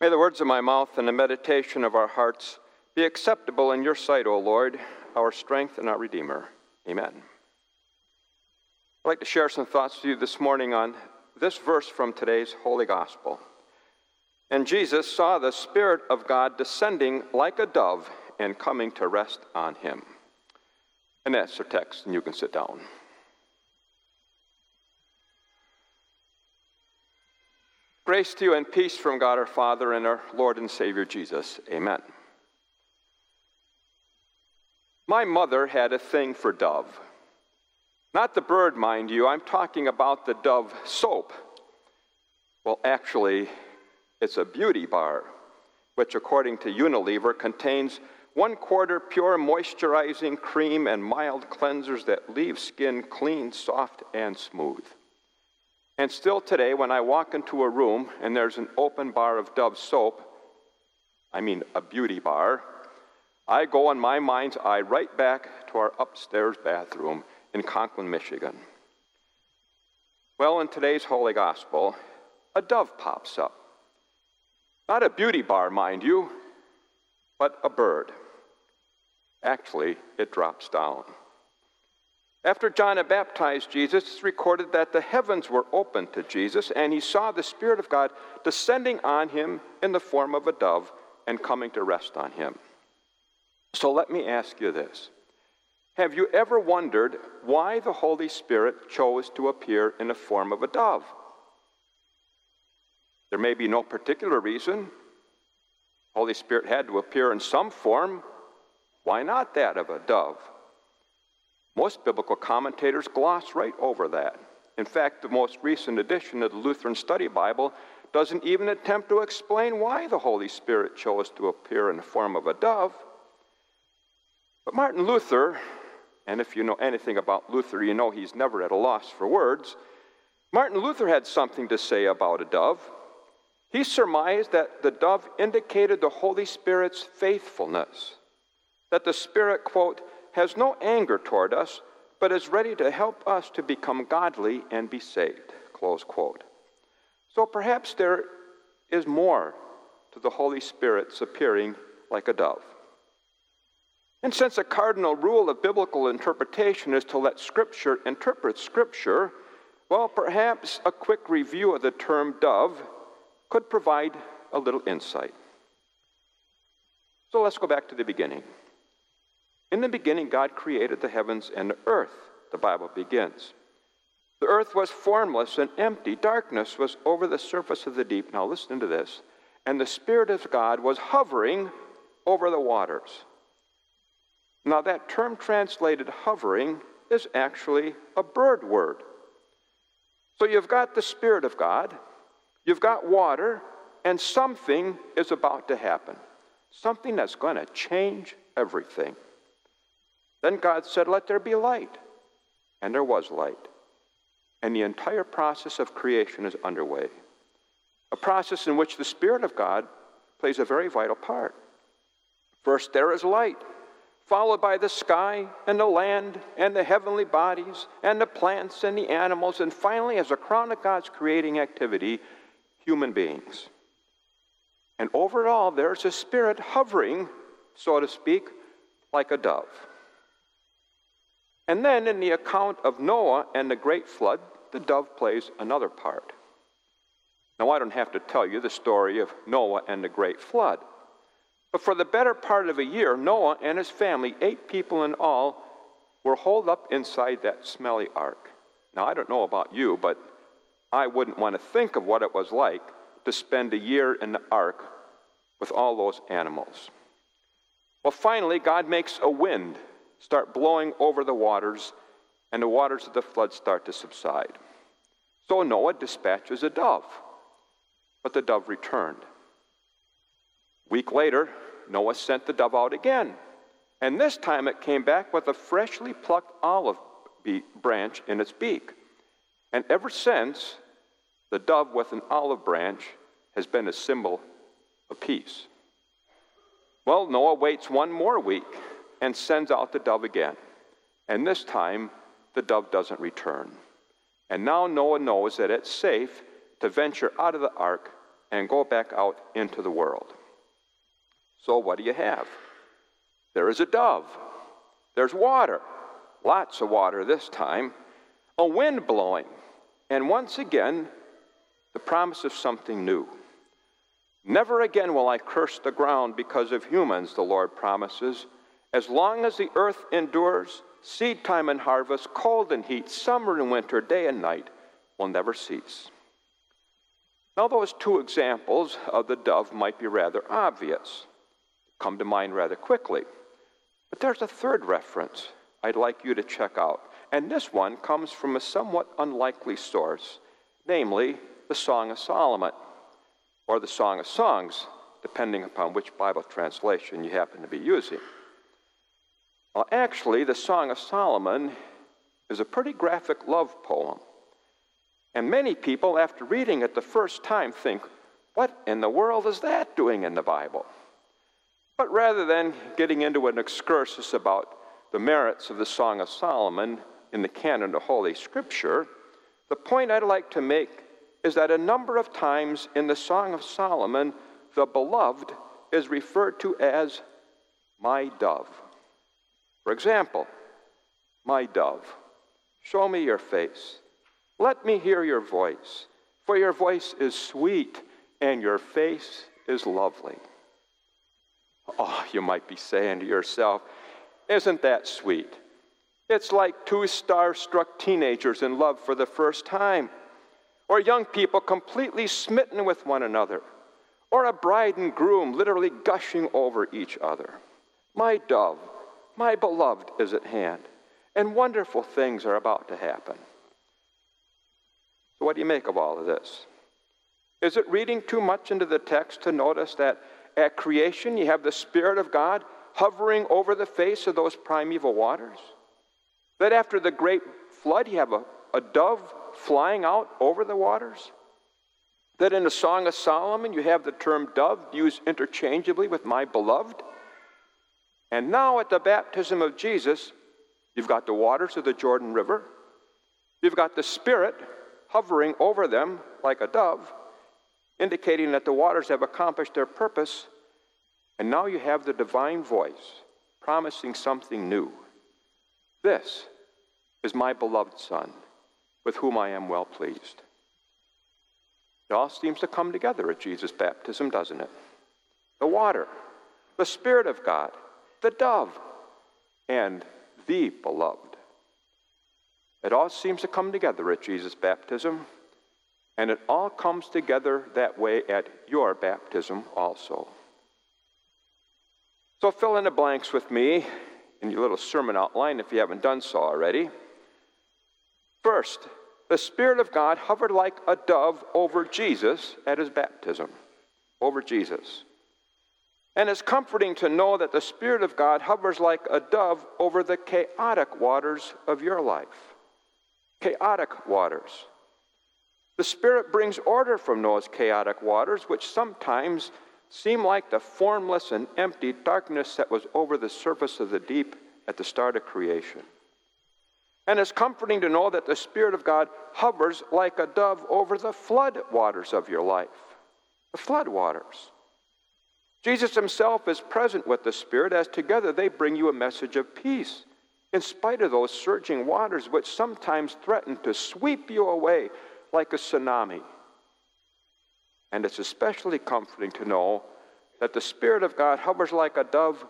May the words of my mouth and the meditation of our hearts be acceptable in your sight, O Lord, our strength and our Redeemer. Amen. I'd like to share some thoughts with you this morning on this verse from today's Holy Gospel. And Jesus saw the Spirit of God descending like a dove and coming to rest on him. And that's our text, and you can sit down. Grace to you and peace from God our Father and our Lord and Savior Jesus. Amen. My mother had a thing for Dove. Not the bird, mind you, I'm talking about the Dove soap. Well, actually, it's a beauty bar, which, according to Unilever, contains one quarter pure moisturizing cream and mild cleansers that leave skin clean, soft, and smooth. And still today, when I walk into a room and there's an open bar of Dove soap, I mean a beauty bar, I go in my mind's eye right back to our upstairs bathroom in Conklin, Michigan. Well, in today's Holy Gospel, a dove pops up. Not a beauty bar, mind you, but a bird. Actually, it drops down. After John had baptized Jesus, it's recorded that the heavens were opened to Jesus, and he saw the Spirit of God descending on him in the form of a dove and coming to rest on him. So let me ask you this Have you ever wondered why the Holy Spirit chose to appear in the form of a dove? There may be no particular reason. Holy Spirit had to appear in some form. Why not that of a dove? Most biblical commentators gloss right over that. In fact, the most recent edition of the Lutheran Study Bible doesn't even attempt to explain why the Holy Spirit chose to appear in the form of a dove. But Martin Luther, and if you know anything about Luther, you know he's never at a loss for words. Martin Luther had something to say about a dove. He surmised that the dove indicated the Holy Spirit's faithfulness, that the Spirit, quote, has no anger toward us, but is ready to help us to become godly and be saved. Close quote. So perhaps there is more to the Holy Spirit's appearing like a dove. And since a cardinal rule of biblical interpretation is to let Scripture interpret Scripture, well, perhaps a quick review of the term dove could provide a little insight. So let's go back to the beginning. In the beginning, God created the heavens and the earth, the Bible begins. The earth was formless and empty. Darkness was over the surface of the deep. Now, listen to this. And the Spirit of God was hovering over the waters. Now, that term translated hovering is actually a bird word. So you've got the Spirit of God, you've got water, and something is about to happen. Something that's going to change everything. Then God said, Let there be light. And there was light. And the entire process of creation is underway. A process in which the Spirit of God plays a very vital part. First, there is light, followed by the sky and the land and the heavenly bodies and the plants and the animals, and finally, as a crown of God's creating activity, human beings. And over it all, there's a spirit hovering, so to speak, like a dove. And then in the account of Noah and the great flood, the dove plays another part. Now, I don't have to tell you the story of Noah and the great flood. But for the better part of a year, Noah and his family, eight people in all, were holed up inside that smelly ark. Now, I don't know about you, but I wouldn't want to think of what it was like to spend a year in the ark with all those animals. Well, finally, God makes a wind start blowing over the waters, and the waters of the flood start to subside. So Noah dispatches a dove, but the dove returned. A week later, Noah sent the dove out again, and this time it came back with a freshly plucked olive branch in its beak. And ever since, the dove with an olive branch has been a symbol of peace. Well, Noah waits one more week and sends out the dove again. And this time, the dove doesn't return. And now Noah knows that it's safe to venture out of the ark and go back out into the world. So, what do you have? There is a dove, there's water, lots of water this time, a wind blowing, and once again, the promise of something new. Never again will I curse the ground because of humans, the Lord promises. As long as the earth endures, seed time and harvest, cold and heat, summer and winter, day and night will never cease. Now, those two examples of the dove might be rather obvious, come to mind rather quickly. But there's a third reference I'd like you to check out. And this one comes from a somewhat unlikely source, namely the Song of Solomon, or the Song of Songs, depending upon which Bible translation you happen to be using. Well, actually, the Song of Solomon is a pretty graphic love poem. And many people, after reading it the first time, think, what in the world is that doing in the Bible? But rather than getting into an excursus about the merits of the Song of Solomon in the canon of Holy Scripture, the point I'd like to make is that a number of times in the Song of Solomon, the beloved is referred to as my dove. For example, my dove, show me your face. Let me hear your voice, for your voice is sweet and your face is lovely. Oh, you might be saying to yourself, isn't that sweet? It's like two star struck teenagers in love for the first time or young people completely smitten with one another, or a bride and groom literally gushing over each other. My dove, my beloved, is at hand, and wonderful things are about to happen. So, what do you make of all of this? Is it reading too much into the text to notice that at creation you have the Spirit of God hovering over the face of those primeval waters? That after the great flood you have a, a dove flying out over the waters? That in the Song of Solomon you have the term dove used interchangeably with my beloved? And now at the baptism of Jesus, you've got the waters of the Jordan River, you've got the Spirit hovering over them like a dove, indicating that the waters have accomplished their purpose, and now you have the divine voice promising something new. This is my beloved Son with whom I am well pleased. It all seems to come together at Jesus' baptism, doesn't it? The water, the Spirit of God, the dove, and the beloved. It all seems to come together at Jesus' baptism, and it all comes together that way at your baptism also. So fill in the blanks with me in your little sermon outline if you haven't done so already. First, the Spirit of God hovered like a dove over Jesus at his baptism, over Jesus. And it's comforting to know that the Spirit of God hovers like a dove over the chaotic waters of your life. Chaotic waters. The Spirit brings order from those chaotic waters, which sometimes seem like the formless and empty darkness that was over the surface of the deep at the start of creation. And it's comforting to know that the Spirit of God hovers like a dove over the flood waters of your life. The flood waters. Jesus himself is present with the Spirit as together they bring you a message of peace, in spite of those surging waters which sometimes threaten to sweep you away like a tsunami. And it's especially comforting to know that the Spirit of God hovers like a dove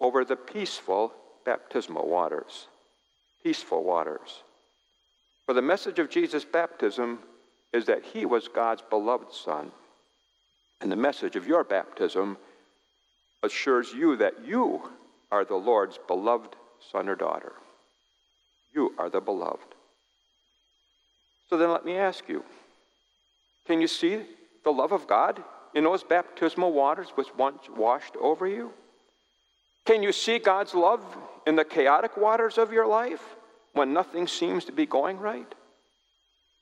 over the peaceful baptismal waters peaceful waters. For the message of Jesus' baptism is that he was God's beloved Son. And the message of your baptism assures you that you are the Lord's beloved son or daughter. You are the beloved. So then let me ask you can you see the love of God in those baptismal waters which once washed over you? Can you see God's love in the chaotic waters of your life when nothing seems to be going right?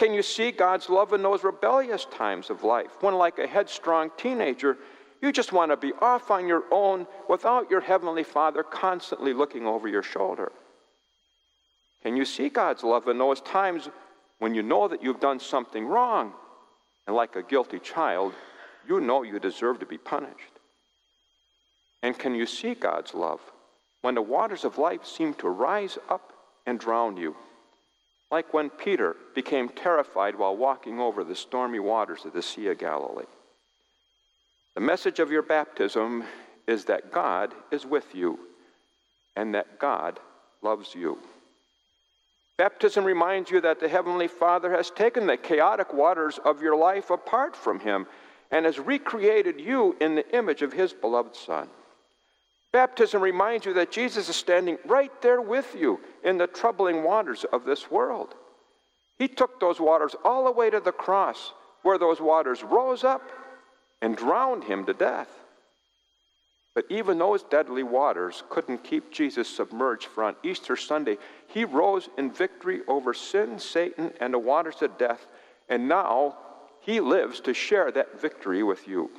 Can you see God's love in those rebellious times of life when, like a headstrong teenager, you just want to be off on your own without your Heavenly Father constantly looking over your shoulder? Can you see God's love in those times when you know that you've done something wrong and, like a guilty child, you know you deserve to be punished? And can you see God's love when the waters of life seem to rise up and drown you? Like when Peter became terrified while walking over the stormy waters of the Sea of Galilee. The message of your baptism is that God is with you and that God loves you. Baptism reminds you that the Heavenly Father has taken the chaotic waters of your life apart from Him and has recreated you in the image of His beloved Son. Baptism reminds you that Jesus is standing right there with you in the troubling waters of this world. He took those waters all the way to the cross, where those waters rose up and drowned him to death. But even those deadly waters couldn't keep Jesus submerged, for on Easter Sunday, he rose in victory over sin, Satan, and the waters of death, and now he lives to share that victory with you.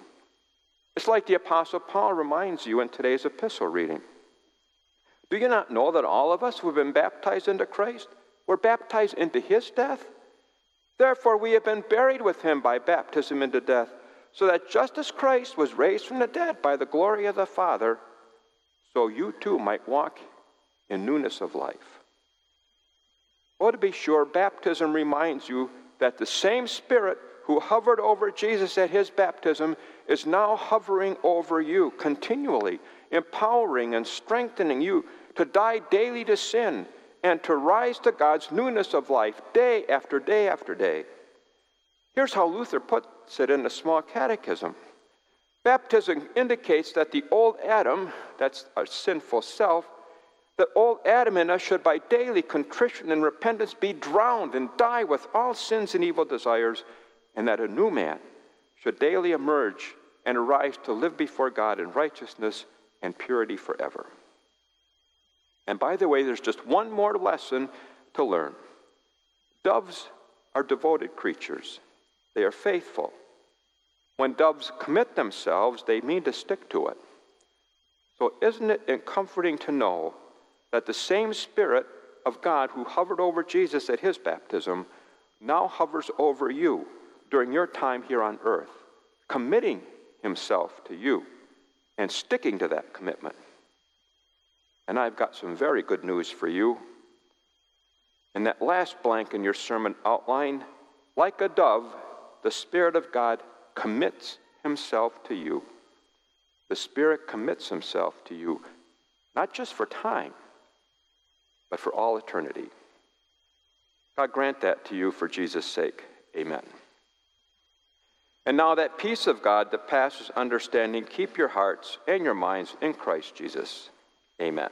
It's like the Apostle Paul reminds you in today's epistle reading. Do you not know that all of us who have been baptized into Christ were baptized into his death? Therefore, we have been buried with him by baptism into death, so that just as Christ was raised from the dead by the glory of the Father, so you too might walk in newness of life. Oh, to be sure, baptism reminds you that the same Spirit who hovered over Jesus at his baptism is now hovering over you continually, empowering and strengthening you to die daily to sin and to rise to God's newness of life day after day after day. Here's how Luther puts it in the small catechism Baptism indicates that the old Adam, that's our sinful self, that old Adam in us should by daily contrition and repentance be drowned and die with all sins and evil desires, and that a new man should daily emerge and arise to live before God in righteousness and purity forever. And by the way, there's just one more lesson to learn. Doves are devoted creatures, they are faithful. When doves commit themselves, they mean to stick to it. So, isn't it comforting to know that the same Spirit of God who hovered over Jesus at his baptism now hovers over you during your time here on earth, committing himself to you and sticking to that commitment. And I've got some very good news for you. In that last blank in your sermon outline, like a dove, the Spirit of God commits himself to you. The Spirit commits himself to you, not just for time, but for all eternity. God grant that to you for Jesus' sake. Amen. And now that peace of God that passes understanding, keep your hearts and your minds in Christ Jesus. Amen.